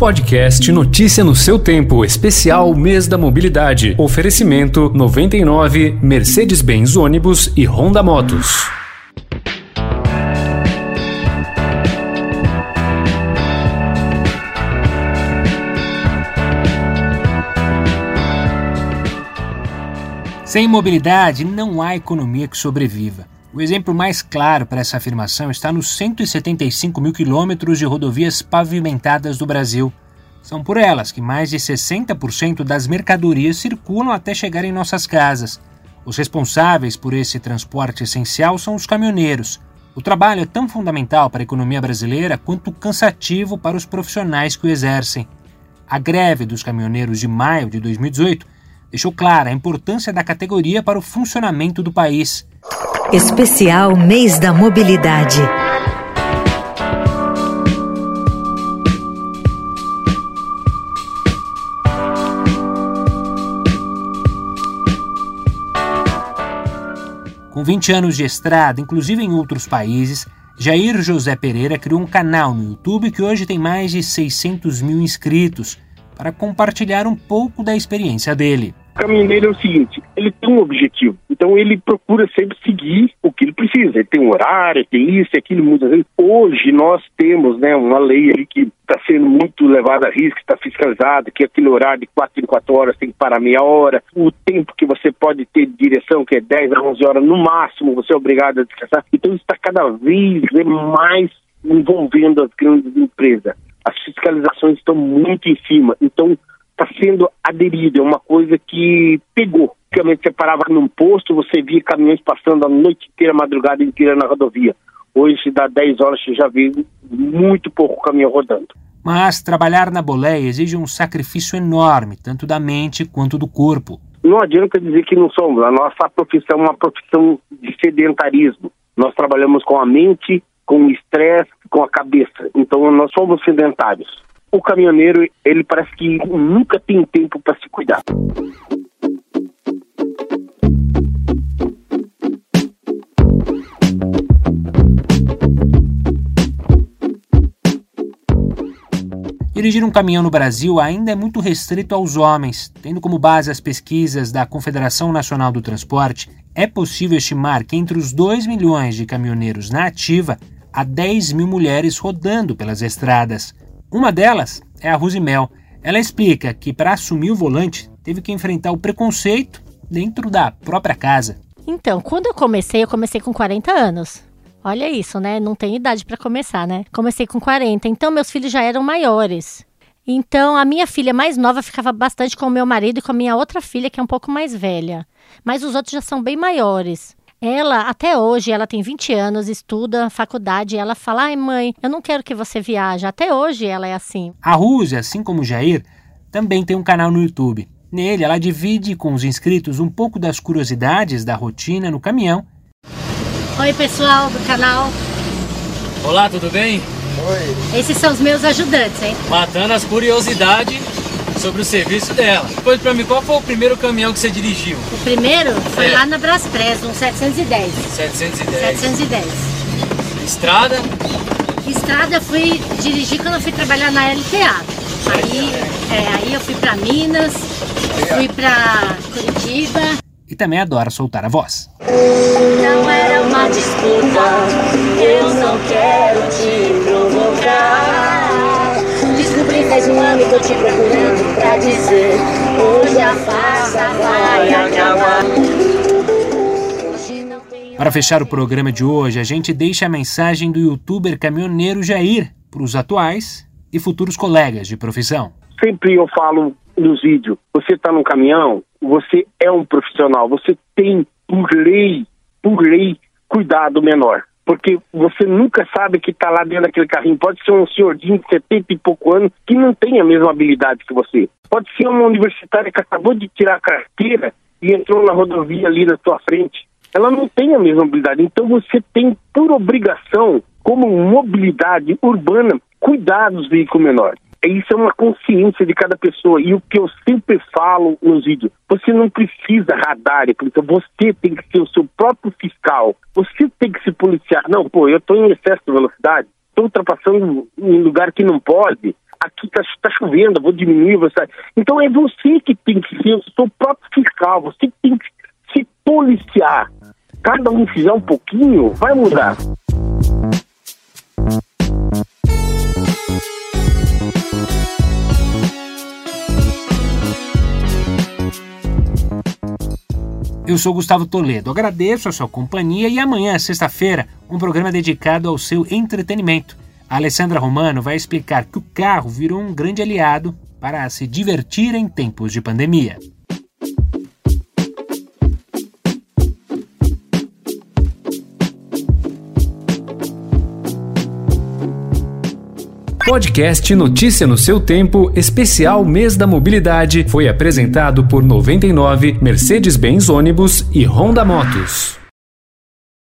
Podcast Notícia no seu tempo, especial Mês da Mobilidade. Oferecimento 99 Mercedes-Benz ônibus e Honda Motos. Sem mobilidade, não há economia que sobreviva. O exemplo mais claro para essa afirmação está nos 175 mil quilômetros de rodovias pavimentadas do Brasil. São por elas que mais de 60% das mercadorias circulam até chegar em nossas casas. Os responsáveis por esse transporte essencial são os caminhoneiros. O trabalho é tão fundamental para a economia brasileira quanto cansativo para os profissionais que o exercem. A greve dos caminhoneiros de maio de 2018 deixou clara a importância da categoria para o funcionamento do país. Especial Mês da Mobilidade. Com 20 anos de estrada, inclusive em outros países, Jair José Pereira criou um canal no YouTube que hoje tem mais de 600 mil inscritos para compartilhar um pouco da experiência dele. O caminhoneiro é o seguinte, ele tem um objetivo, então ele procura sempre seguir o que ele precisa. Ele tem um horário, tem isso, aquilo, muitas vezes. Hoje nós temos né, uma lei aí que está sendo muito levada a risco, está fiscalizada, que aquele horário de 4 em 4 horas tem que parar meia hora, o tempo que você pode ter de direção, que é 10 a 11 horas no máximo, você é obrigado a descansar. Então isso está cada vez mais envolvendo as grandes empresas. As fiscalizações estão muito em cima, então está sendo aderido, é uma coisa que pegou. Antigamente você parava num posto, você via caminhões passando a noite inteira, a madrugada inteira na rodovia. Hoje, dá 10 horas, você já vê muito pouco caminhão rodando. Mas trabalhar na boleia exige um sacrifício enorme, tanto da mente quanto do corpo. Não adianta dizer que não somos. A nossa profissão é uma profissão de sedentarismo. Nós trabalhamos com a mente, com o estresse, com a cabeça. Então, nós somos sedentários o caminhoneiro, ele parece que nunca tem tempo para se cuidar. Dirigir um caminhão no Brasil ainda é muito restrito aos homens. Tendo como base as pesquisas da Confederação Nacional do Transporte, é possível estimar que entre os 2 milhões de caminhoneiros na ativa, há 10 mil mulheres rodando pelas estradas. Uma delas é a Rosimel. Ela explica que para assumir o volante teve que enfrentar o preconceito dentro da própria casa. Então, quando eu comecei, eu comecei com 40 anos. Olha isso, né? Não tem idade para começar, né? Comecei com 40, então meus filhos já eram maiores. Então, a minha filha mais nova ficava bastante com o meu marido e com a minha outra filha, que é um pouco mais velha. Mas os outros já são bem maiores. Ela, até hoje, ela tem 20 anos, estuda faculdade, e ela fala: ai, mãe, eu não quero que você viaje. Até hoje ela é assim. A Ruse, assim como o Jair, também tem um canal no YouTube. Nele, ela divide com os inscritos um pouco das curiosidades da rotina no caminhão. Oi, pessoal do canal. Olá, tudo bem? Oi. Esses são os meus ajudantes, hein? Matando as curiosidades sobre o serviço dela. Depois pra mim, qual foi o primeiro caminhão que você dirigiu? O primeiro foi é. lá na Braspress, um 710. 710. 710. Estrada? Estrada eu fui dirigir quando eu fui trabalhar na LTA. Aí, é, aí eu fui pra Minas, fui pra Curitiba. E também adora soltar a voz. Não era uma disputa, eu não quero ano tô te procurando pra dizer Hoje a farsa vai acabar Para fechar o programa de hoje, a gente deixa a mensagem do youtuber caminhoneiro Jair para os atuais e futuros colegas de profissão. Sempre eu falo nos vídeos, você está no caminhão, você é um profissional, você tem, por lei, por lei, cuidado menor porque você nunca sabe que está lá dentro daquele carrinho. Pode ser um senhorzinho de 70 e pouco anos que não tem a mesma habilidade que você. Pode ser uma universitária que acabou de tirar a carteira e entrou na rodovia ali na sua frente. Ela não tem a mesma habilidade. Então você tem por obrigação, como mobilidade urbana, cuidar dos veículos menores. Isso é uma consciência de cada pessoa. E o que eu sempre falo nos vídeos, você não precisa radar, então você tem que ser o seu próprio fiscal. Você tem que se policiar. Não, pô, eu estou em excesso de velocidade, estou ultrapassando em lugar que não pode. Aqui está tá chovendo, vou diminuir a velocidade. Então é você que tem que ser o seu próprio fiscal, você tem que se policiar. Cada um fizer um pouquinho, vai mudar. Eu sou Gustavo Toledo, agradeço a sua companhia e amanhã, sexta-feira, um programa dedicado ao seu entretenimento. A Alessandra Romano vai explicar que o carro virou um grande aliado para se divertir em tempos de pandemia. Podcast Notícia no seu tempo, especial Mês da Mobilidade, foi apresentado por 99, Mercedes-Benz Ônibus e Honda Motos.